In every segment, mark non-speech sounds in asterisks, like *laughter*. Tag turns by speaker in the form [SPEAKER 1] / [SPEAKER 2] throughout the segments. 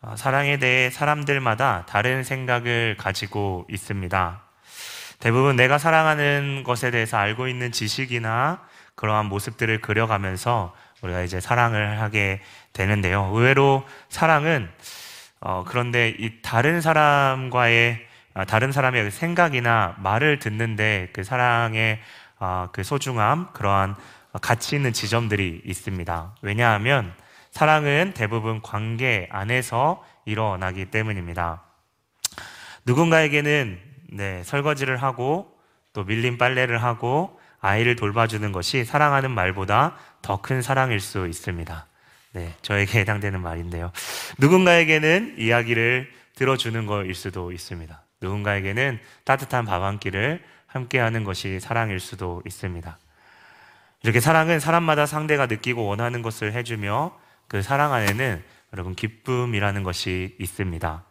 [SPEAKER 1] 어, 사랑에 대해 사람들마다 다른 생각을 가지고 있습니다. 대부분 내가 사랑하는 것에 대해서 알고 있는 지식이나 그러한 모습들을 그려가면서 우리가 이제 사랑을 하게 되는데요. 의외로 사랑은 어, 그런데 이 다른 사람과의 아, 다른 사람의 생각이나 말을 듣는데 그 사랑의 아, 그 소중함 그러한 가치 있는 지점들이 있습니다. 왜냐하면 사랑은 대부분 관계 안에서 일어나기 때문입니다. 누군가에게는 네, 설거지를 하고 또 밀린 빨래를 하고 아이를 돌봐주는 것이 사랑하는 말보다 더 큰 사랑일 수 있습니다. 네, 저에게 해당되는 말인데요. 누군가에게는 이야기를 들어주는 것일 수도 있습니다. 누군가에게는 따뜻한 밥 한 끼를 함께 하는 것이 사랑일 수도 있습니다. 이렇게 사랑은 사람마다 상대가 느끼고 원하는 것을 해주며 그 사랑 안에는 여러분 기쁨이라는 것이 있습니다.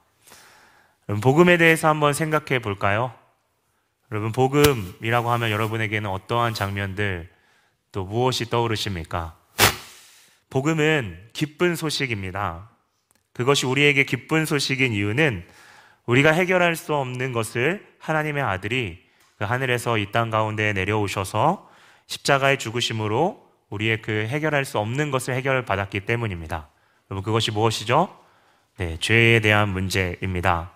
[SPEAKER 1] 여러분 복음에 대해서 한번 생각해 볼까요? 여러분 복음이라고 하면 여러분에게는 어떠한 장면들 또 무엇이 떠오르십니까? 복음은 기쁜 소식입니다. 그것이 우리에게 기쁜 소식인 이유는 우리가 해결할 수 없는 것을 하나님의 아들이 그 하늘에서 이 땅 가운데 내려오셔서 십자가의 죽으심으로 우리의 그 해결할 수 없는 것을 해결받았기 때문입니다. 여러분 그것이 무엇이죠? 네, 죄에 대한 문제입니다.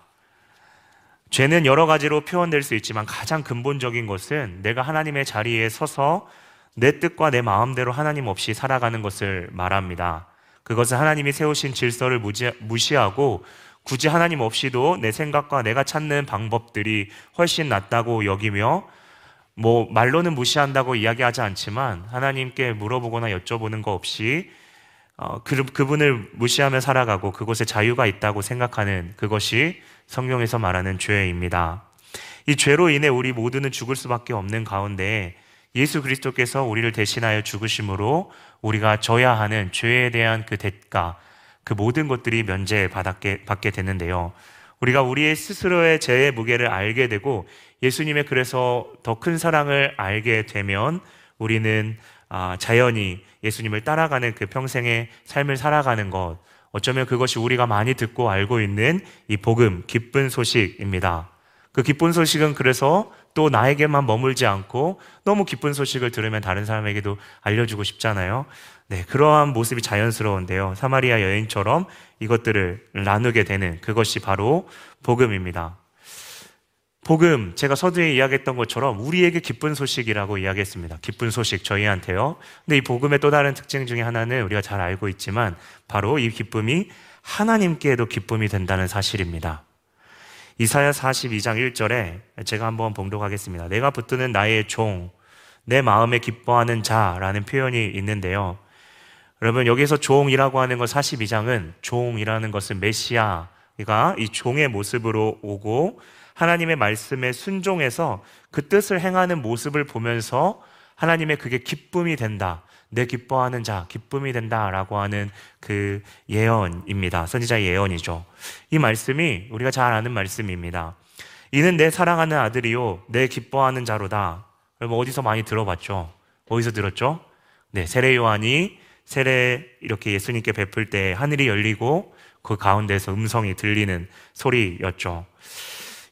[SPEAKER 1] 죄는 여러 가지로 표현될 수 있지만 가장 근본적인 것은 내가 하나님의 자리에 서서 내 뜻과 내 마음대로 하나님 없이 살아가는 것을 말합니다. 그것은 하나님이 세우신 질서를 무시하고 굳이 하나님 없이도 내 생각과 내가 찾는 방법들이 훨씬 낫다고 여기며 뭐 말로는 무시한다고 이야기하지 않지만 하나님께 물어보거나 여쭤보는 거 없이 어, 그, 그분을 무시하며 살아가고 그곳에 자유가 있다고 생각하는 그것이 성경에서 말하는 죄입니다. 이 죄로 인해 우리 모두는 죽을 수밖에 없는 가운데 예수 그리스도께서 우리를 대신하여 죽으심으로 우리가 져야 하는 죄에 대한 그 대가, 그 모든 것들이 면제받게 받게 되는데요. 우리가 우리의 스스로의 죄의 무게를 알게 되고 예수님의 그래서 더 큰 사랑을 알게 되면 우리는 아, 자연히 예수님을 따라가는 그 평생의 삶을 살아가는 것, 어쩌면 그것이 우리가 많이 듣고 알고 있는 이 복음, 기쁜 소식입니다. 그 기쁜 소식은 그래서 또 나에게만 머물지 않고 너무 기쁜 소식을 들으면 다른 사람에게도 알려주고 싶잖아요. 네, 그러한 모습이 자연스러운데요. 사마리아 여인처럼 이것들을 나누게 되는 그것이 바로 복음입니다. 복음, 제가 서두에 이야기했던 것처럼 우리에게 기쁜 소식이라고 이야기했습니다. 기쁜 소식, 저희한테요. 근데 이 복음의 또 다른 특징 중에 하나는 우리가 잘 알고 있지만 바로 이 기쁨이 하나님께도 기쁨이 된다는 사실입니다. 이사야 42장 1절에 제가 한번 봉독하겠습니다. 내가 붙드는 나의 종, 내 마음에 기뻐하는 자라는 표현이 있는데요. 여러분, 여기서 종이라고 하는 것 42장은 종이라는 것은 메시아가 이 종의 모습으로 오고 하나님의 말씀에 순종해서 그 뜻을 행하는 모습을 보면서 하나님의 그게 기쁨이 된다. 내 기뻐하는 자, 기쁨이 된다 라고 하는 그 예언입니다. 선지자 예언이죠. 이 말씀이 우리가 잘 아는 말씀입니다. 이는 내 사랑하는 아들이요, 내 기뻐하는 자로다. 여러분 어디서 많이 들어봤죠? 어디서 들었죠? 네, 세례 요한이 세례 이렇게 예수님께 베풀 때 하늘이 열리고 그 가운데서 음성이 들리는 소리였죠.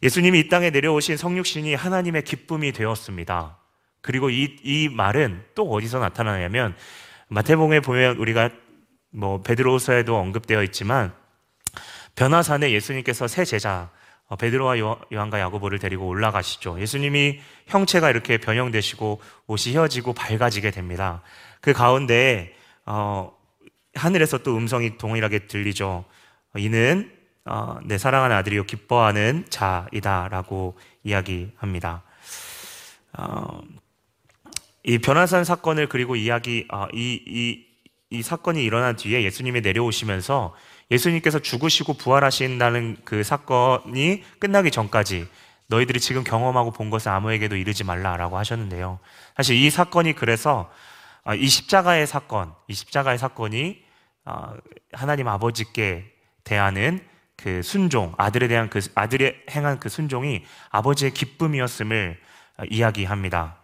[SPEAKER 1] 예수님이 이 땅에 내려오신 성육신이 하나님의 기쁨이 되었습니다. 그리고 이, 이 말은 또 어디서 나타나냐면 마태복음에 보면 우리가 뭐 베드로서에도 언급되어 있지만 변화산에 예수님께서 새 제자 어, 베드로와 요한과 야고보를 데리고 올라가시죠. 예수님이 형체가 이렇게 변형되시고 옷이 휘어지고 밝아지게 됩니다. 그 가운데 어, 하늘에서 또 음성이 동일하게 들리죠. 이는 어, 내 사랑하는 아들이요 기뻐하는 자이다라고 이야기합니다. 어, 이 변화산 사건을 그리고 이야기 아, 이, 이, 이 사건이 일어난 뒤에 예수님이 내려오시면서 예수님께서 죽으시고 부활하신다는 그 사건이 끝나기 전까지 너희들이 지금 경험하고 본 것을 아무에게도 이르지 말라라고 하셨는데요. 사실 이 사건이 그래서 아, 이 십자가의 사건, 이 십자가의 사건이 아, 하나님 아버지께 대하는 그 순종, 아들에 대한 그 아들이 행한 그 순종이 아버지의 기쁨이었음을 이야기합니다.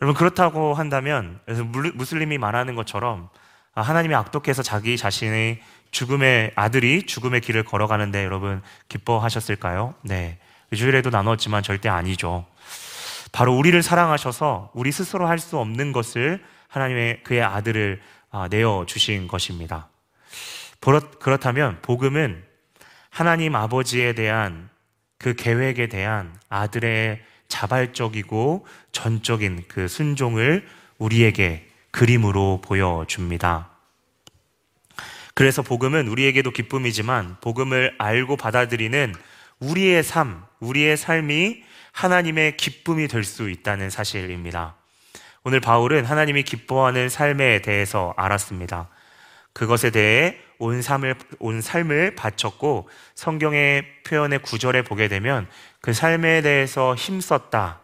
[SPEAKER 1] 여러분 그렇다고 한다면 무슬림이 말하는 것처럼 하나님이 악독해서 자기 자신의 죽음의 아들이 죽음의 길을 걸어가는데 여러분 기뻐하셨을까요? 네. 주일에도 나눴지만 절대 아니죠. 바로 우리를 사랑하셔서 우리 스스로 할 수 없는 것을 하나님의 그의 아들을 아, 내어 주신 것입니다. 그렇다면 복음은 하나님 아버지에 대한 그 계획에 대한 아들의 자발적이고 전적인 그 순종을 우리에게 그림으로 보여줍니다. 그래서 복음은 우리에게도 기쁨이지만 복음을 알고 받아들이는 우리의 삶, 우리의 삶이 하나님의 기쁨이 될 수 있다는 사실입니다. 오늘 바울은 하나님이 기뻐하는 삶에 대해서 알았습니다. 그것에 대해 온 삶을, 온 삶을 바쳤고 성경의 표현의 구절에 보게 되면 그 삶에 대해서 힘썼다.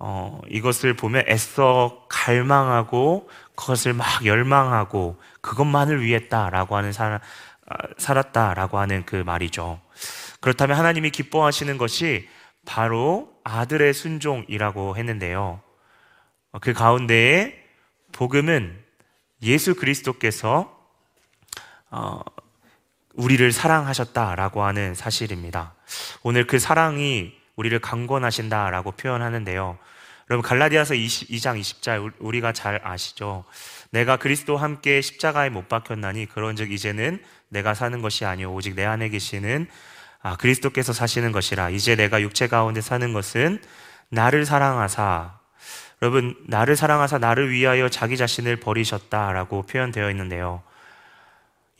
[SPEAKER 1] 어, 이것을 보면 애써 갈망하고 그것을 막 열망하고 그것만을 위했다라고 하는 살, 아, 살았다라고 하는 그 말이죠. 그렇다면 하나님이 기뻐하시는 것이 바로 아들의 순종이라고 했는데요. 그 가운데에 복음은 예수 그리스도께서 어, 우리를 사랑하셨다라고 하는 사실입니다. 오늘 그 사랑이 우리를 강권하신다라고 표현하는데요. 여러분 갈라디아서 2장 20절 우리가 잘 아시죠? 내가 그리스도와 함께 십자가에 못 박혔나니 그런즉 이제는 내가 사는 것이 아니요 오직 내 안에 계시는 아, 그리스도께서 사시는 것이라 이제 내가 육체 가운데 사는 것은 나를 사랑하사 여러분 나를 사랑하사 나를 위하여 자기 자신을 버리셨다라고 표현되어 있는데요.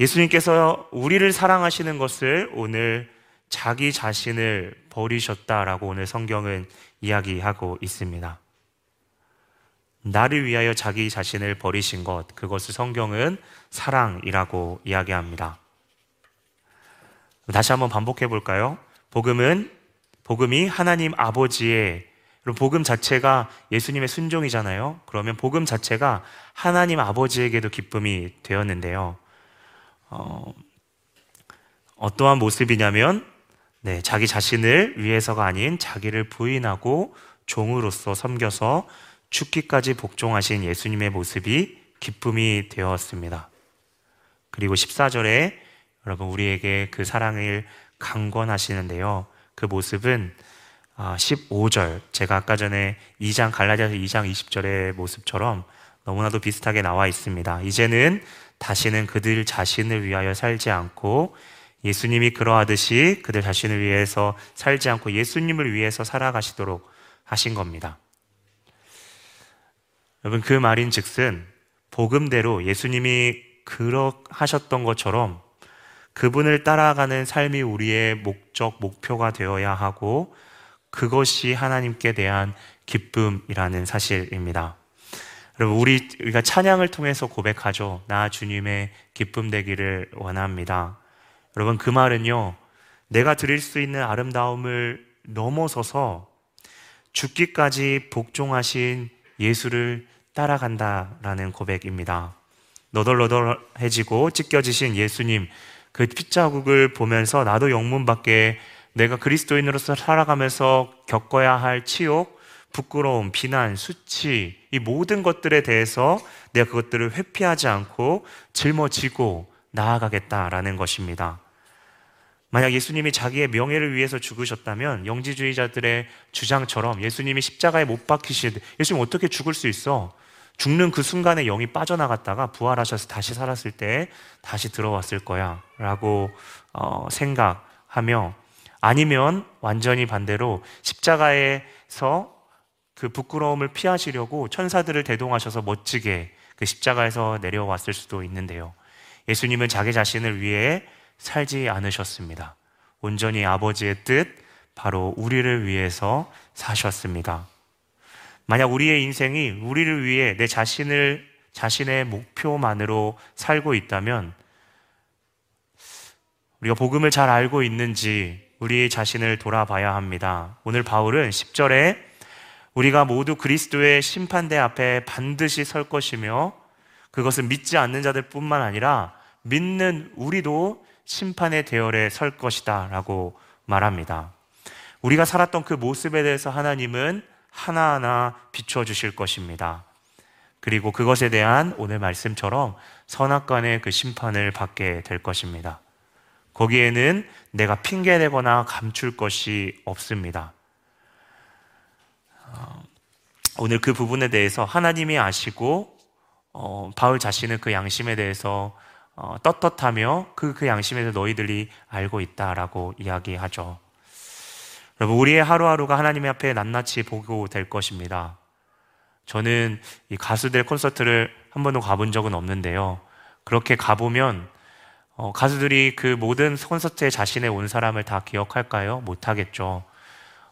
[SPEAKER 1] 예수님께서 우리를 사랑하시는 것을 오늘 자기 자신을 버리셨다라고 오늘 성경은 이야기하고 있습니다. 나를 위하여 자기 자신을 버리신 것, 그것을 성경은 사랑이라고 이야기합니다. 다시 한번 반복해 볼까요? 복음은, 복음이 하나님 아버지의, 복음 자체가 예수님의 순종이잖아요. 그러면 복음 자체가 하나님 아버지에게도 기쁨이 되었는데요. 어, 어떠한 모습이냐면, 네, 자기 자신을 위해서가 아닌 자기를 부인하고 종으로서 섬겨서 죽기까지 복종하신 예수님의 모습이 기쁨이 되었습니다. 그리고 14절에 여러분 우리에게 그 사랑을 강권하시는데요. 그 모습은 15절 아, 제가 아까 전에 2장 갈라디아서 2장 20절의 모습처럼 너무나도 비슷하게 나와 있습니다. 이제는 다시는 그들 자신을 위하여 살지 않고 예수님이 그러하듯이 그들 자신을 위해서 살지 않고 예수님을 위해서 살아가시도록 하신 겁니다. 여러분 그 말인 즉슨 복음대로 예수님이 그러 하셨던 것처럼 그분을 따라가는 삶이 우리의 목적, 목표가 되어야 하고 그것이 하나님께 대한 기쁨이라는 사실입니다. 여러분, 우리, 우리가 찬양을 통해서 고백하죠. 나 주님의 기쁨 되기를 원합니다. 여러분, 그 말은요, 내가 드릴 수 있는 아름다움을 넘어서서 죽기까지 복종하신 예수를 따라간다라는 고백입니다. 너덜너덜해지고 찢겨지신 예수님, 그 핏자국을 보면서 나도 영문 밖에 내가 그리스도인으로서 살아가면서 겪어야 할 치욕, 부끄러움, 비난, 수치, 이 모든 것들에 대해서 내가 그것들을 회피하지 않고 짊어지고 나아가겠다라는 것입니다. 만약 예수님이 자기의 명예를 위해서 죽으셨다면 영지주의자들의 주장처럼 예수님이 십자가에 못 박히시듯 예수님 어떻게 죽을 수 있어? 죽는 그 순간에 영이 빠져나갔다가 부활하셔서 다시 살았을 때 다시 들어왔을 거야 라고 어, 생각하며 아니면 완전히 반대로 십자가에서 그 부끄러움을 피하시려고 천사들을 대동하셔서 멋지게 그 십자가에서 내려왔을 수도 있는데요. 예수님은 자기 자신을 위해 살지 않으셨습니다. 온전히 아버지의 뜻, 바로 우리를 위해서 사셨습니다. 만약 우리의 인생이 우리를 위해 내 자신을 자신의 목표만으로 살고 있다면 우리가 복음을 잘 알고 있는지 우리 자신을 돌아봐야 합니다. 오늘 바울은 10절에 우리가 모두 그리스도의 심판대 앞에 반드시 설 것이며 그것은 믿지 않는 자들 뿐만 아니라 믿는 우리도 심판의 대열에 설 것이다 라고 말합니다. 우리가 살았던 그 모습에 대해서 하나님은 하나하나 비춰주실 것입니다. 그리고 그것에 대한 오늘 말씀처럼 선악간의 그 심판을 받게 될 것입니다. 거기에는 내가 핑계내거나 감출 것이 없습니다. 어, 오늘 그 부분에 대해서 하나님이 아시고 어, 바울 자신은 그 양심에 대해서 어, 떳떳하며 그, 그 양심에 대해서 너희들이 알고 있다라고 이야기하죠. 여러분, 우리의 하루하루가 하나님의 앞에 낱낱이 보고 될 것입니다. 저는 이 가수들 콘서트를 한 번도 가본 적은 없는데요. 그렇게 가보면 어, 가수들이 그 모든 콘서트에 자신의 온 사람을 다 기억할까요? 못하겠죠.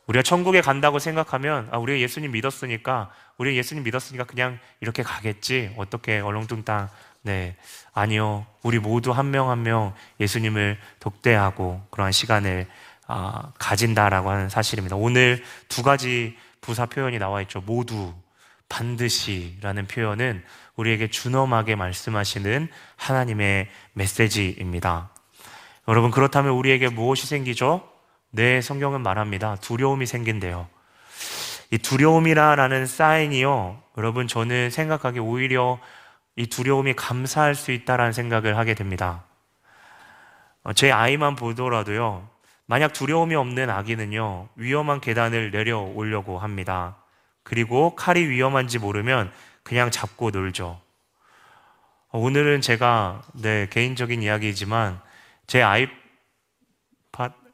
[SPEAKER 1] 우리가 천국에 간다고 생각하면 아, 우리가 예수님 믿었으니까 우리 예수님 믿었으니까 그냥 이렇게 가겠지. 어떻게 얼렁뚱땅 네 아니요. 우리 모두 한 명 한 명 예수님을 독대하고 그러한 시간을 아, 가진다라고 하는 사실입니다. 오늘 두 가지 부사 표현이 나와 있죠. 모두 반드시라는 표현은 우리에게 준엄하게 말씀하시는 하나님의 메시지입니다. 여러분, 그렇다면 우리에게 무엇이 생기죠? 네, 성경은 말합니다. 두려움이 생긴대요. 이 두려움이라는 사인이요. 여러분, 저는 생각하기 오히려 이 두려움이 감사할 수 있다라는 생각을 하게 됩니다. 어, 제 아이만 보더라도요. 만약 두려움이 없는 아기는요, 위험한 계단을 내려오려고 합니다. 그리고 칼이 위험한지 모르면 그냥 잡고 놀죠. 오늘은 제가 네, 개인적인 이야기이지만 제 아이팟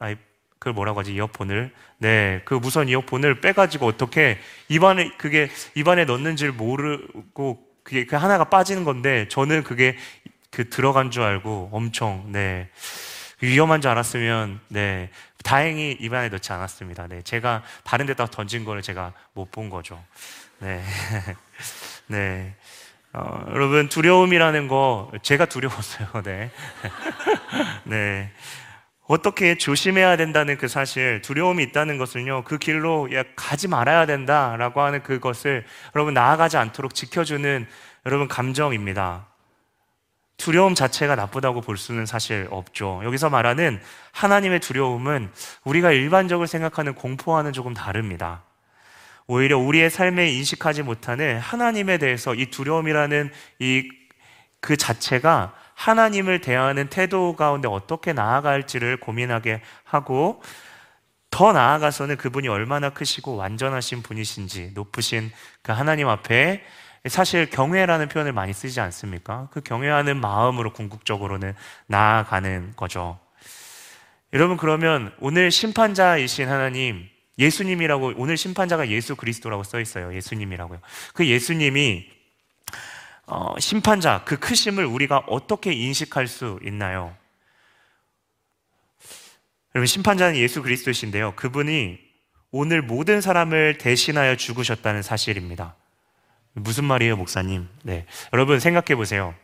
[SPEAKER 1] 아이 그걸 뭐라고 하지 이어폰을 네 그 무선 이어폰을 빼가지고 어떻게 입안에 그게 입안에 넣는 줄 모르고 그게 그 하나가 빠지는 건데 저는 그게 그 들어간 줄 알고 엄청 네 위험한 줄 알았으면 네 다행히 입안에 넣지 않았습니다. 네 제가 다른 데다 던진 거를 제가 못 본 거죠. 네 *laughs* 네. 어, 여러분 두려움이라는 거 제가 두려웠어요. *laughs* 네. *laughs* 네. 어떻게 조심해야 된다는 그 사실, 두려움이 있다는 것은요, 그 길로 야, 가지 말아야 된다라고 하는 그것을 여러분 나아가지 않도록 지켜주는 여러분 감정입니다. 두려움 자체가 나쁘다고 볼 수는 사실 없죠. 여기서 말하는 하나님의 두려움은 우리가 일반적으로 생각하는 공포와는 조금 다릅니다. 오히려 우리의 삶에 인식하지 못하는 하나님에 대해서 이 두려움이라는 이 그 자체가 하나님을 대하는 태도 가운데 어떻게 나아갈지를 고민하게 하고 더 나아가서는 그분이 얼마나 크시고 완전하신 분이신지 높으신 그 하나님 앞에 사실 경외라는 표현을 많이 쓰지 않습니까? 그 경외하는 마음으로 궁극적으로는 나아가는 거죠. 여러분 그러면 오늘 심판자이신 하나님 예수님이라고 오늘 심판자가 예수 그리스도라고 써 있어요. 예수님이라고요. 그 예수님이 어, 심판자 그 크심을 우리가 어떻게 인식할 수 있나요? 여러분 심판자는 예수 그리스도신데요. 그분이 오늘 모든 사람을 대신하여 죽으셨다는 사실입니다. 무슨 말이에요, 목사님? 네. 여러분 생각해 보세요.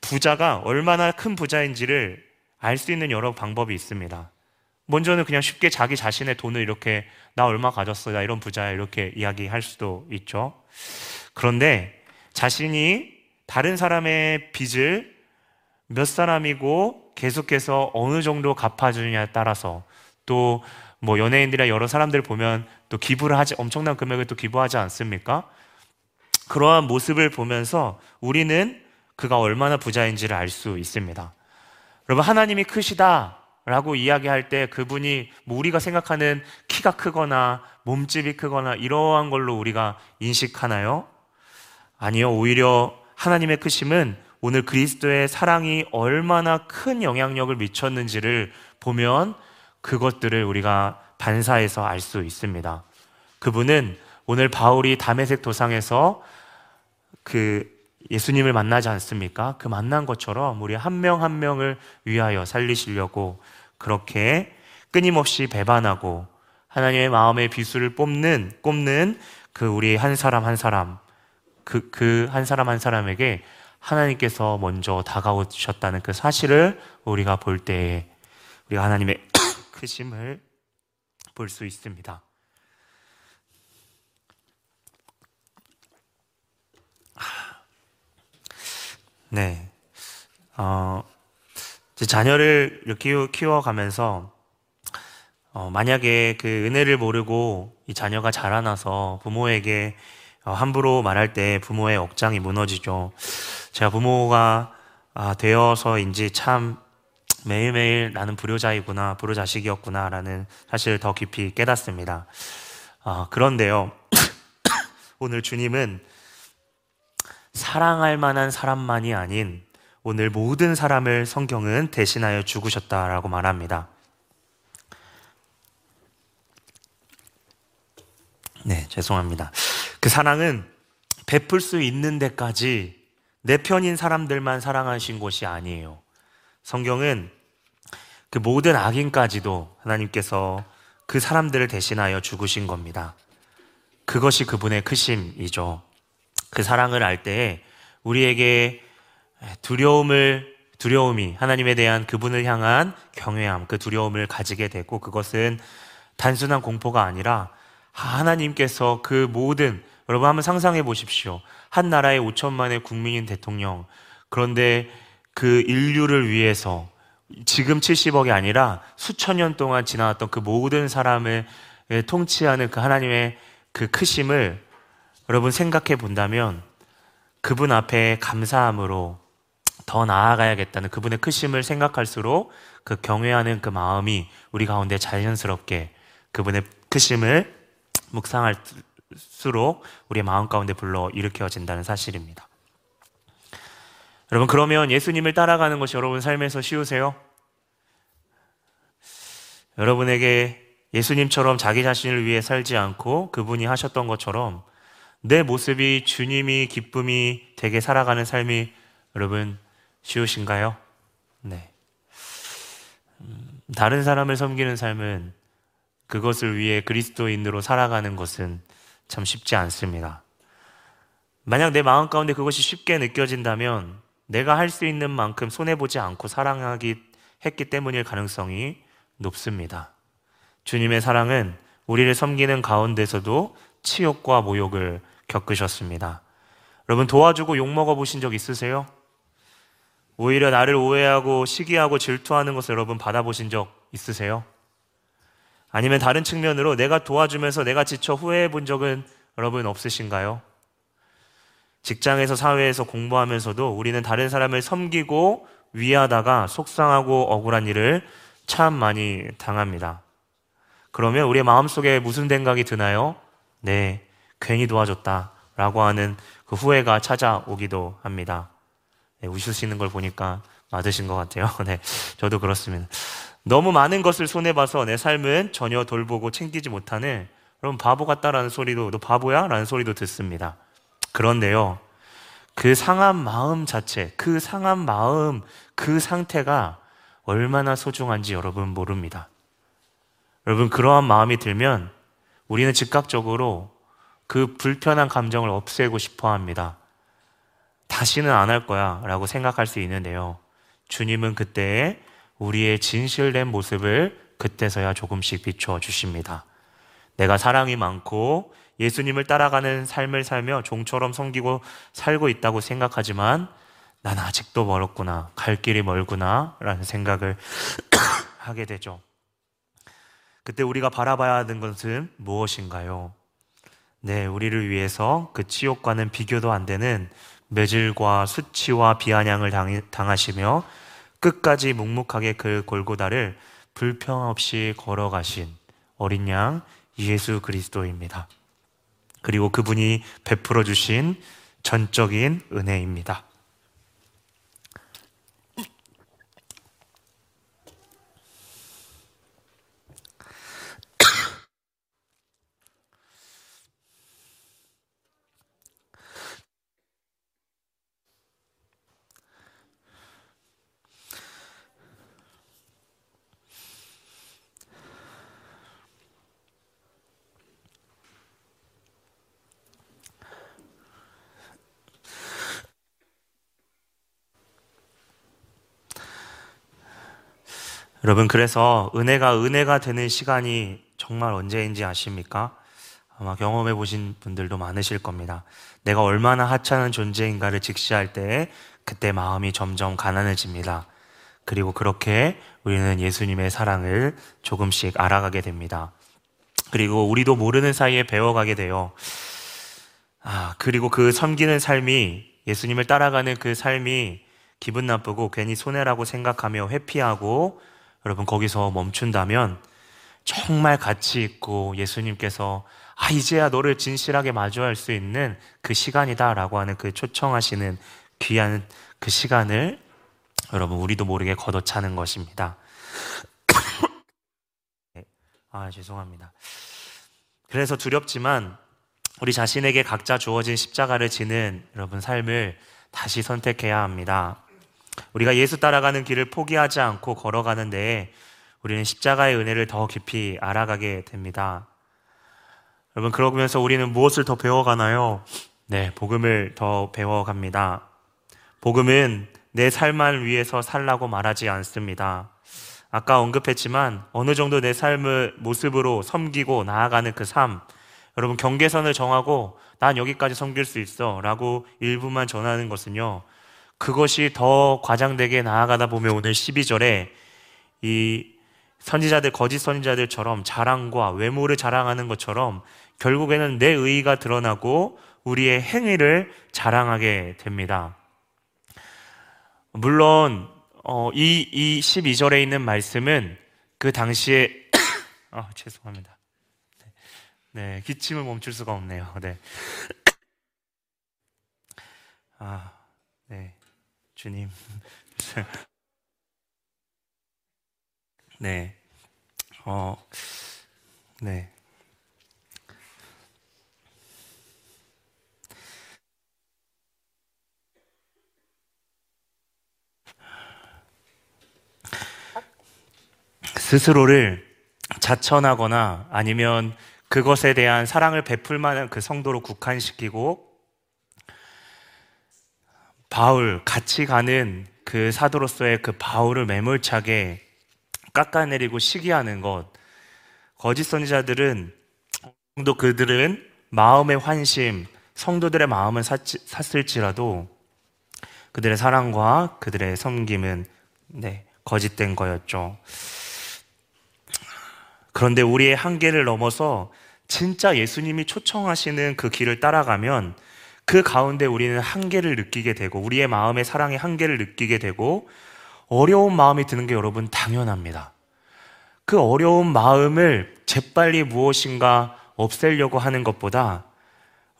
[SPEAKER 1] 부자가 얼마나 큰 부자인지를 알 수 있는 여러 방법이 있습니다. 먼저는 그냥 쉽게 자기 자신의 돈을 이렇게 나 얼마 가졌어, 나 이런 부자야 이렇게 이야기할 수도 있죠. 그런데 자신이 다른 사람의 빚을 몇 사람이고 계속해서 어느 정도 갚아주느냐에 따라서 또 뭐 연예인들이나 여러 사람들 보면 또 기부를 하지 엄청난 금액을 또 기부하지 않습니까? 그러한 모습을 보면서 우리는 그가 얼마나 부자인지를 알 수 있습니다. 여러분 하나님이 크시다 라고 이야기할 때 그분이 뭐 우리가 생각하는 키가 크거나 몸집이 크거나 이러한 걸로 우리가 인식하나요? 아니요. 오히려 하나님의 크심은 오늘 그리스도의 사랑이 얼마나 큰 영향력을 미쳤는지를 보면 그것들을 우리가 반사해서 알 수 있습니다. 그분은 오늘 바울이 담에색 도상에서 그 예수님을 만나지 않습니까? 그 만난 것처럼 우리 한 명한 한 명을 위하여 살리시려고 그렇게 끊임없이 배반하고 하나님의 마음의 비수를 뽑는, 꼽는 그 우리 한 사람 한 사람, 그, 그 한 사람 한 사람에게 하나님께서 먼저 다가오셨다는 그 사실을 우리가 볼 때에 우리가 하나님의 *coughs* 크심을 볼 수 있습니다. 네. 어, 자녀를 키워, 키워가면서 어, 만약에 그 은혜를 모르고 이 자녀가 자라나서 부모에게 어, 함부로 말할 때 부모의 억장이 무너지죠. 제가 부모가 아, 되어서인지 참 매일매일 나는 불효자이구나, 불효자식이었구나라는 사실을 더 깊이 깨닫습니다. 아, 그런데요, *coughs* 오늘 주님은 사랑할 만한 사람만이 아닌 오늘 모든 사람을 성경은 대신하여 죽으셨다라고 말합니다. 네, 죄송합니다. 그 사랑은 베풀 수 있는 데까지 내 편인 사람들만 사랑하신 것이 아니에요. 성경은 그 모든 악인까지도 하나님께서 그 사람들을 대신하여 죽으신 겁니다. 그것이 그분의 크심이죠. 그 사랑을 알 때에 우리에게 두려움을 두려움이 하나님에 대한 그분을 향한 경외함, 그 두려움을 가지게 되고 그것은 단순한 공포가 아니라 하나님께서 그 모든 여러분 한번 상상해 보십시오. 한 나라의 5천만의 국민인 대통령 그런데 그 인류를 위해서 지금 70억이 아니라 수천 년 동안 지나왔던 그 모든 사람을 통치하는 그 하나님의 그 크심을 여러분 생각해 본다면 그분 앞에 감사함으로 더 나아가야겠다는 그분의 크심을 생각할수록 그 경외하는 그 마음이 우리 가운데 자연스럽게 그분의 크심을 묵상할수록 우리의 마음 가운데 불러 일으켜진다는 사실입니다. 여러분, 그러면 예수님을 따라가는 것이 여러분 삶에서 쉬우세요? 여러분에게 예수님처럼 자기 자신을 위해 살지 않고 그분이 하셨던 것처럼 내 모습이 주님이 기쁨이 되게 살아가는 삶이 여러분 쉬우신가요? 네. 음, 다른 사람을 섬기는 삶은 그것을 위해 그리스도인으로 살아가는 것은 참 쉽지 않습니다. 만약 내 마음 가운데 그것이 쉽게 느껴진다면 내가 할 수 있는 만큼 손해보지 않고 사랑하기 했기 때문일 가능성이 높습니다. 주님의 사랑은 우리를 섬기는 가운데서도 치욕과 모욕을 겪으셨습니다. 여러분 도와주고 욕먹어 보신 적 있으세요? 오히려 나를 오해하고 시기하고 질투하는 것을 여러분 받아보신 적 있으세요? 아니면 다른 측면으로 내가 도와주면서 내가 지쳐 후회해 본 적은 여러분 없으신가요? 직장에서 사회에서 공부하면서도 우리는 다른 사람을 섬기고 위하다가 속상하고 억울한 일을 참 많이 당합니다. 그러면 우리의 마음속에 무슨 생각이 드나요? 네, 괜히 도와줬다. 라고 하는 그 후회가 찾아오기도 합니다. 네, 우시는 걸 보니까 맞으신 것 같아요. *laughs* 네, 저도 그렇습니다. 너무 많은 것을 손해봐서 내 삶은 전혀 돌보고 챙기지 못하는 그럼 바보 같다라는 소리도 너 바보야? 라는 소리도 듣습니다. 그런데요. 그 상한 마음 자체, 그 상한 마음, 그 상태가 얼마나 소중한지 여러분 모릅니다. 여러분, 그러한 마음이 들면 우리는 즉각적으로 그 불편한 감정을 없애고 싶어 합니다. 다시는 안 할 거야 라고 생각할 수 있는데요. 주님은 그때 우리의 진실된 모습을 그때서야 조금씩 비추어 주십니다. 내가 사랑이 많고 예수님을 따라가는 삶을 살며 종처럼 섬기고 살고 있다고 생각하지만 난 아직도 멀었구나. 갈 길이 멀구나. 라는 생각을 *coughs* 하게 되죠. 그때 우리가 바라봐야 하는 것은 무엇인가요? 네, 우리를 위해서 그 치욕과는 비교도 안 되는 매질과 수치와 비아냥을 당하시며 끝까지 묵묵하게 그 골고다를 불평 없이 걸어가신 어린 양 예수 그리스도입니다. 그리고 그분이 베풀어 주신 전적인 은혜입니다. 여러분, 그래서 은혜가 은혜가 되는 시간이 정말 언제인지 아십니까? 아마 경험해 보신 분들도 많으실 겁니다. 내가 얼마나 하찮은 존재인가를 직시할 때 그때 마음이 점점 가난해집니다. 그리고 그렇게 우리는 예수님의 사랑을 조금씩 알아가게 됩니다. 그리고 우리도 모르는 사이에 배워가게 돼요. 아, 그리고 그 섬기는 삶이 예수님을 따라가는 그 삶이 기분 나쁘고 괜히 손해라고 생각하며 회피하고 여러분 거기서 멈춘다면 정말 가치 있고 예수님께서 아, 이제야 너를 진실하게 마주할 수 있는 그 시간이다라고 하는 그 초청하시는 귀한 그 시간을 여러분 우리도 모르게 걷어차는 것입니다. *coughs* 아, 죄송합니다. 그래서 두렵지만 우리 자신에게 각자 주어진 십자가를 지는 여러분 삶을 다시 선택해야 합니다. 우리가 예수 따라가는 길을 포기하지 않고 걸어가는 데에 우리는 십자가의 은혜를 더 깊이 알아가게 됩니다. 여러분, 그러면서 우리는 무엇을 더 배워가나요? 네, 복음을 더 배워갑니다. 복음은 내 삶을 위해서 살라고 말하지 않습니다. 아까 언급했지만 어느 정도 내 삶을 모습으로 섬기고 나아가는 그 삶, 여러분 경계선을 정하고 난 여기까지 섬길 수 있어 라고 일부만 전하는 것은요, 그것이 더 과장되게 나아가다 보면 오늘 12절에 이 선지자들, 거짓 선지자들처럼 자랑과 외모를 자랑하는 것처럼 결국에는 내 의의가 드러나고 우리의 행위를 자랑하게 됩니다. 물론, 어, 이, 이 12절에 있는 말씀은 그 당시에, *coughs* 아, 죄송합니다. 네, 네, 기침을 멈출 수가 없네요. 네. *coughs* 아, 네. 주님. *laughs* 네. 어, 네. 스스로를 자천하거나 아니면 그것에 대한 사랑을 베풀 만한 그 성도로 국한시키고 바울, 같이 가는 그 사도로서의 그 바울을 매몰차게 깎아내리고 시기하는 것. 거짓 선지자들은 정도 그들은 마음의 환심, 성도들의 마음은 샀을지라도 그들의 사랑과 그들의 섬김은 네, 거짓된 거였죠. 그런데 우리의 한계를 넘어서 진짜 예수님이 초청하시는 그 길을 따라가면 그 가운데 우리는 한계를 느끼게 되고 우리의 마음의 사랑의 한계를 느끼게 되고 어려운 마음이 드는 게 여러분 당연합니다. 그 어려운 마음을 재빨리 무엇인가 없애려고 하는 것보다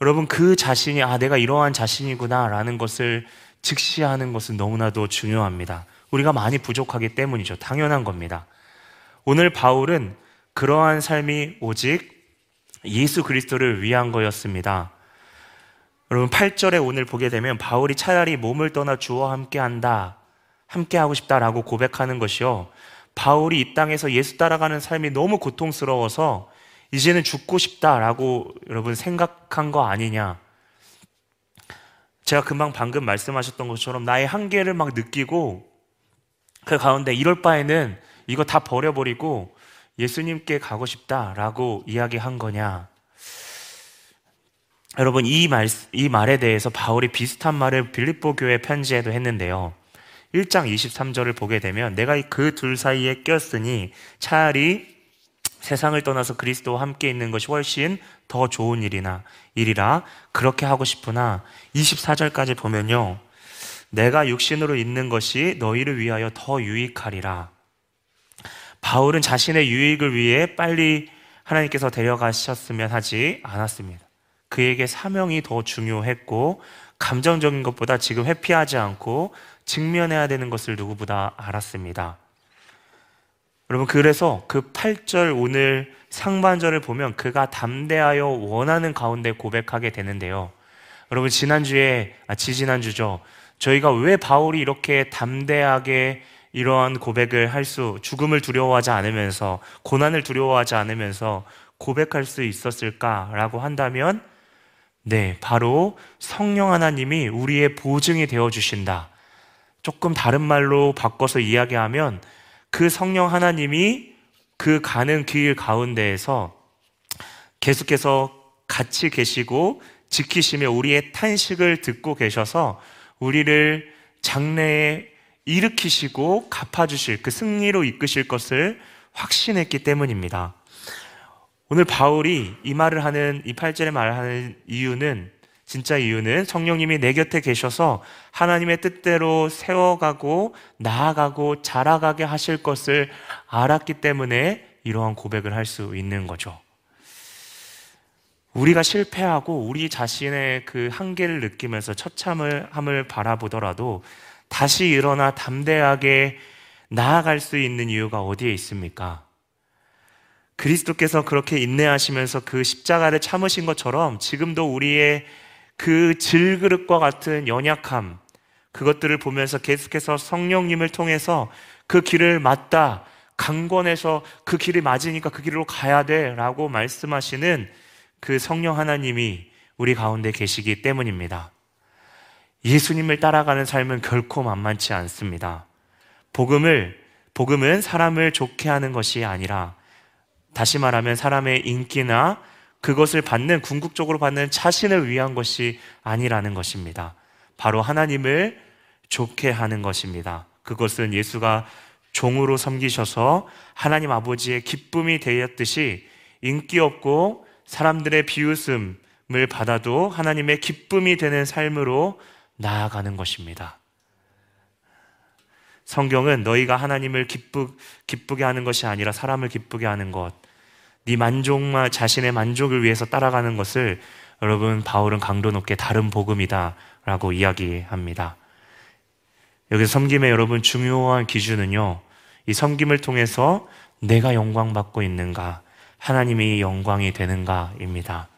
[SPEAKER 1] 여러분 그 자신이 아 내가 이러한 자신이구나라는 것을 직시하는 것은 너무나도 중요합니다. 우리가 많이 부족하기 때문이죠. 당연한 겁니다. 오늘 바울은 그러한 삶이 오직 예수 그리스도를 위한 거였습니다. 여러분 8절에 오늘 보게 되면 바울이 차라리 몸을 떠나 주와 함께 한다. 함께 하고 싶다라고 고백하는 것이요. 바울이 이 땅에서 예수 따라가는 삶이 너무 고통스러워서 이제는 죽고 싶다라고 여러분 생각한 거 아니냐. 제가 금방 방금 말씀하셨던 것처럼 나의 한계를 막 느끼고 그 가운데 이럴 바에는 이거 다 버려버리고 예수님께 가고 싶다라고 이야기한 거냐. 여러분, 이 말, 이 말에 대해서 바울이 비슷한 말을 빌립보 교회 편지에도 했는데요. 1장 23절을 보게 되면 내가 그 둘 사이에 꼈으니 차라리 세상을 떠나서 그리스도와 함께 있는 것이 훨씬 더 좋은 일이나 일이라 그렇게 하고 싶으나 24절까지 보면요. 내가 육신으로 있는 것이 너희를 위하여 더 유익하리라. 바울은 자신의 유익을 위해 빨리 하나님께서 데려가셨으면 하지 않았습니다. 그에게 사명이 더 중요했고 감정적인 것보다 지금 회피하지 않고 직면해야 되는 것을 누구보다 알았습니다. 여러분, 그래서 그 8절 오늘 상반절을 보면 그가 담대하여 원하는 가운데 고백하게 되는데요. 여러분, 지난주에, 아, 지지난주죠. 저희가 왜 바울이 이렇게 담대하게 이러한 고백을 할 수, 죽음을 두려워하지 않으면서, 고난을 두려워하지 않으면서 고백할 수 있었을까라고 한다면, 네, 바로 성령 하나님이 우리의 보증이 되어 주신다. 조금 다른 말로 바꿔서 이야기하면 그 성령 하나님이 그 가는 길 가운데에서 계속해서 같이 계시고 지키시며 우리의 탄식을 듣고 계셔서 우리를 장래에 일으키시고 갚아주실 그 승리로 이끄실 것을 확신했기 때문입니다. 오늘 바울이 이 말을 하는 이 8절의 말을 하는 이유는 진짜 이유는 성령님이 내 곁에 계셔서 하나님의 뜻대로 세워가고 나아가고 자라가게 하실 것을 알았기 때문에 이러한 고백을 할 수 있는 거죠. 우리가 실패하고 우리 자신의 그 한계를 느끼면서 처참을 함을 바라보더라도 다시 일어나 담대하게 나아갈 수 있는 이유가 어디에 있습니까? 그리스도께서 그렇게 인내하시면서 그 십자가를 참으신 것처럼 지금도 우리의 그 질그릇과 같은 연약함, 그것들을 보면서 계속해서 성령님을 통해서 그 길을 맞다, 강권해서 그 길이 맞으니까 그 길로 가야 돼 라고 말씀하시는 그 성령 하나님이 우리 가운데 계시기 때문입니다. 예수님을 따라가는 삶은 결코 만만치 않습니다. 복음을, 복음은 사람을 좋게 하는 것이 아니라 다시 말하면 사람의 인기나 그것을 받는 궁극적으로 받는 자신을 위한 것이 아니라는 것입니다. 바로 하나님을 좋게 하는 것입니다. 그것은 예수가 종으로 섬기셔서 하나님 아버지의 기쁨이 되었듯이 인기 없고 사람들의 비웃음을 받아도 하나님의 기쁨이 되는 삶으로 나아가는 것입니다. 성경은 너희가 하나님을 기쁘, 기쁘게 하는 것이 아니라 사람을 기쁘게 하는 것, 네 만족만 자신의 만족을 위해서 따라가는 것을 여러분 바울은 강도 높게 다른 복음이다라고 이야기합니다. 여기서 섬김의 여러분 중요한 기준은요. 이 섬김을 통해서 내가 영광 받고 있는가, 하나님이 영광이 되는가입니다.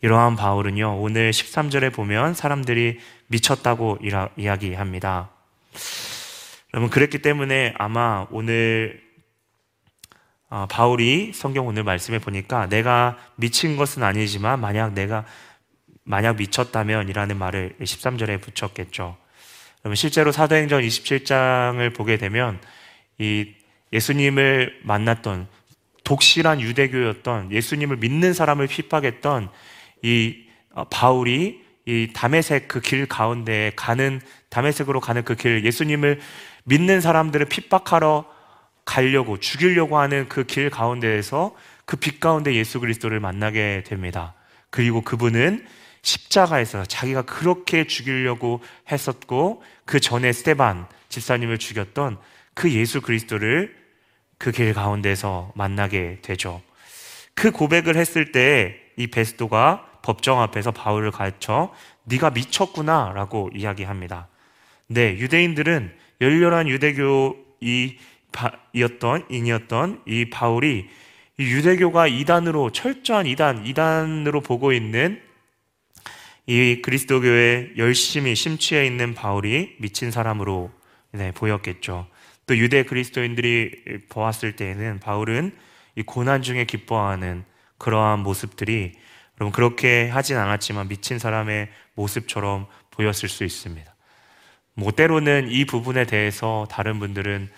[SPEAKER 1] 이러한 바울은요, 오늘 13절에 보면 사람들이 미쳤다고 이야기합니다. 여러분, 그랬기 때문에 아마 오늘 어, 바울이 성경 오늘 말씀에 보니까 내가 미친 것은 아니지만 만약 내가 만약 미쳤다면 이라는 말을 13절에 붙였겠죠. 그러면 실제로 사도행전 27장을 보게 되면 이 예수님을 만났던 독실한 유대교였던 예수님을 믿는 사람을 핍박했던 이 어, 바울이 이 다메섹 그 길 가운데 가는 다메섹으로 가는 그 길 예수님을 믿는 사람들을 핍박하러 가려고 죽이려고 하는 그 길 가운데에서 그 빛 가운데 예수 그리스도를 만나게 됩니다. 그리고 그분은 십자가에서 자기가 그렇게 죽이려고 했었고 그 전에 스테반 집사님을 죽였던 그 예수 그리스도를 그 길 가운데서 만나게 되죠. 그 고백을 했을 때 이 베스도가 법정 앞에서 바울을 가르쳐 네가 미쳤구나라고 이야기합니다. 네, 유대인들은 열렬한 유대교 이 이었던 인이었던 이 바울이 이 유대교가 이단으로 철저한 이단 이단으로 보고 있는 이 그리스도교에 열심히 심취해 있는 바울이 미친 사람으로 네, 보였겠죠. 또 유대 그리스도인들이 보았을 때에는 바울은 이 고난 중에 기뻐하는 그러한 모습들이 여러분 그렇게 하진 않았지만 미친 사람의 모습처럼 보였을 수 있습니다. 뭐 때로는 이 부분에 대해서 다른 분들은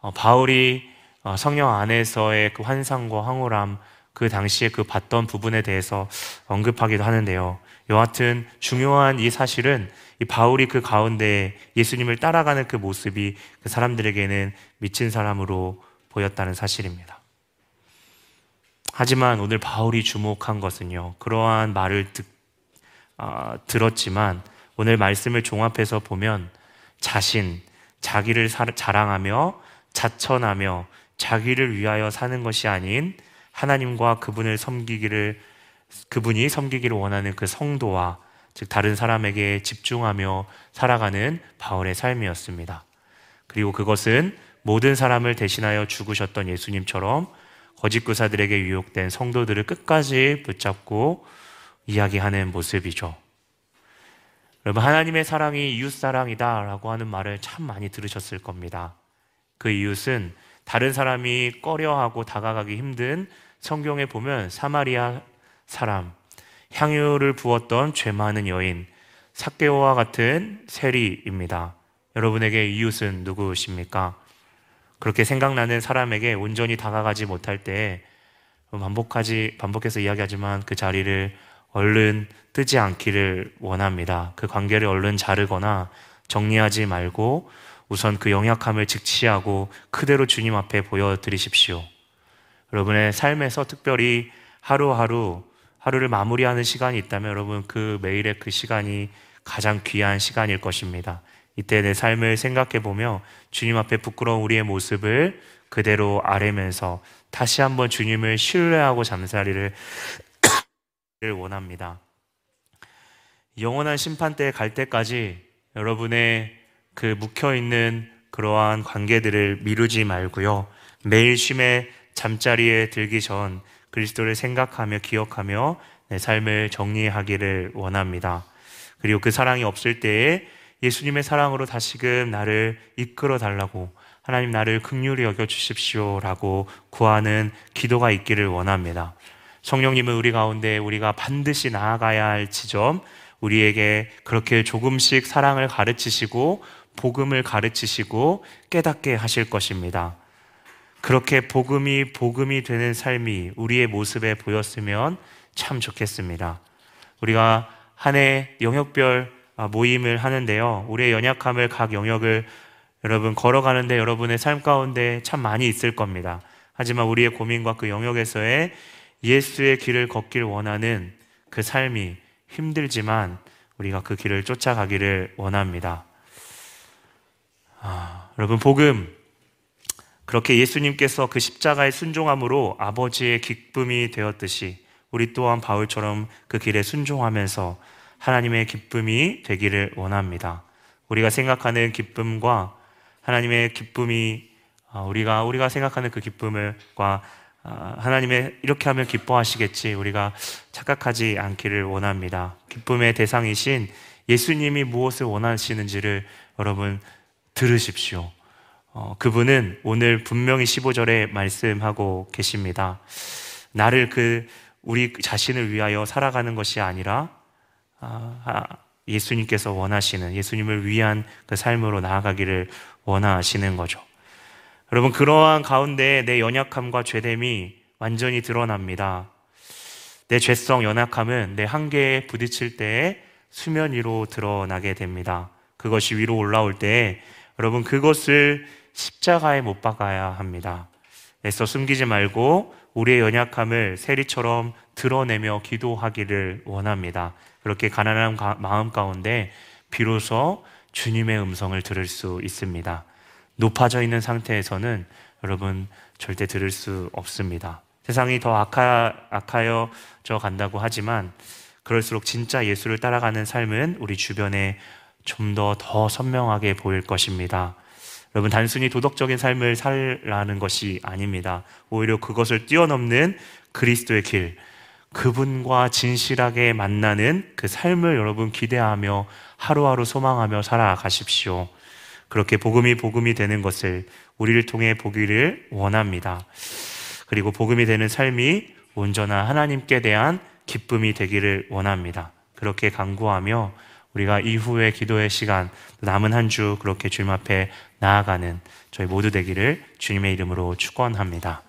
[SPEAKER 1] 어, 바울이 어, 성령 안에서의 그 환상과 황홀함, 그 당시에 그 봤던 부분에 대해서 언급하기도 하는데요. 여하튼 중요한 이 사실은 이 바울이 그 가운데 예수님을 따라가는 그 모습이 그 사람들에게는 미친 사람으로 보였다는 사실입니다. 하지만 오늘 바울이 주목한 것은요, 그러한 말을 듣, 어, 들었지만 오늘 말씀을 종합해서 보면 자신, 자기를 사, 자랑하며 자천하며 자기를 위하여 사는 것이 아닌 하나님과 그분을 섬기기를 그분이 섬기기를 원하는 그 성도와 즉 다른 사람에게 집중하며 살아가는 바울의 삶이었습니다. 그리고 그것은 모든 사람을 대신하여 죽으셨던 예수님처럼 거짓 구사들에게 유혹된 성도들을 끝까지 붙잡고 이야기하는 모습이죠. 여러분 하나님의 사랑이 이웃 사랑이다라고 하는 말을 참 많이 들으셨을 겁니다. 그 이웃은 다른 사람이 꺼려하고 다가가기 힘든 성경에 보면 사마리아 사람, 향유를 부었던 죄 많은 여인, 사케오와 같은 세리입니다. 여러분에게 이웃은 누구십니까? 그렇게 생각나는 사람에게 온전히 다가가지 못할 때 반복하지 반복해서 이야기하지만 그 자리를 얼른 뜨지 않기를 원합니다. 그 관계를 얼른 자르거나 정리하지 말고 우선 그 영약함을 직시하고 그대로 주님 앞에 보여드리십시오. 여러분의 삶에서 특별히 하루하루 하루를 마무리하는 시간이 있다면 여러분 그 매일의 그 시간이 가장 귀한 시간일 것입니다. 이때 내 삶을 생각해 보며 주님 앞에 부끄러운 우리의 모습을 그대로 아뢰면서 다시 한번 주님을 신뢰하고 잠자리를 원합니다. 영원한 심판대에 갈 때까지 여러분의 그 묵혀 있는 그러한 관계들을 미루지 말고요. 매일 쉼에 잠자리에 들기 전 그리스도를 생각하며 기억하며 내 삶을 정리하기를 원합니다. 그리고 그 사랑이 없을 때에 예수님의 사랑으로 다시금 나를 이끌어 달라고 하나님 나를 극률히 여겨 주십시오라고 구하는 기도가 있기를 원합니다. 성령님은 우리 가운데 우리가 반드시 나아가야 할 지점, 우리에게 그렇게 조금씩 사랑을 가르치시고 복음을 가르치시고 깨닫게 하실 것입니다. 그렇게 복음이 복음이 되는 삶이 우리의 모습에 보였으면 참 좋겠습니다. 우리가 한 해 영역별 모임을 하는데요. 우리의 연약함을 각 영역을 여러분 걸어가는데 여러분의 삶 가운데 참 많이 있을 겁니다. 하지만 우리의 고민과 그 영역에서의 예수의 길을 걷길 원하는 그 삶이 힘들지만 우리가 그 길을 쫓아가기를 원합니다. 아, 여러분 복음 그렇게 예수님께서 그 십자가의 순종함으로 아버지의 기쁨이 되었듯이 우리 또한 바울처럼 그 길에 순종하면서 하나님의 기쁨이 되기를 원합니다. 우리가 생각하는 기쁨과 하나님의 기쁨이 아, 우리가 우리가 생각하는 그 기쁨을과 아, 하나님의 이렇게 하면 기뻐하시겠지 우리가 착각하지 않기를 원합니다. 기쁨의 대상이신 예수님이 무엇을 원하시는지를 여러분 들으십시오. 어, 그분은 오늘 분명히 15절에 말씀하고 계십니다. 나를 그 우리 자신을 위하여 살아가는 것이 아니라 아, 아, 예수님께서 원하시는 예수님을 위한 그 삶으로 나아가기를 원하시는 거죠. 여러분 그러한 가운데 내 연약함과 죄됨이 완전히 드러납니다. 내 죄성 연약함은 내 한계에 부딪힐 때에 수면 위로 드러나게 됩니다. 그것이 위로 올라올 때 여러분 그것을 십자가에 못 박아야 합니다. 애써 숨기지 말고 우리의 연약함을 세리처럼 드러내며 기도하기를 원합니다. 그렇게 가난한 마음 가운데 비로소 주님의 음성을 들을 수 있습니다. 높아져 있는 상태에서는 여러분 절대 들을 수 없습니다. 세상이 더 악하, 악하여져 간다고 하지만 그럴수록 진짜 예수를 따라가는 삶은 우리 주변에 좀더더 선명하게 보일 것입니다. 여러분 단순히 도덕적인 삶을 살라는 것이 아닙니다. 오히려 그것을 뛰어넘는 그리스도의 길, 그분과 진실하게 만나는 그 삶을 여러분 기대하며 하루하루 소망하며 살아가십시오. 그렇게 복음이 복음이 되는 것을 우리를 통해 보기를 원합니다. 그리고 복음이 되는 삶이 온전한 하나님께 대한 기쁨이 되기를 원합니다. 그렇게 강구하며 우리가 이후의 기도의 시간, 남은 한 주 그렇게 주님 앞에 나아가는 저희 모두 되기를 주님의 이름으로 축원합니다.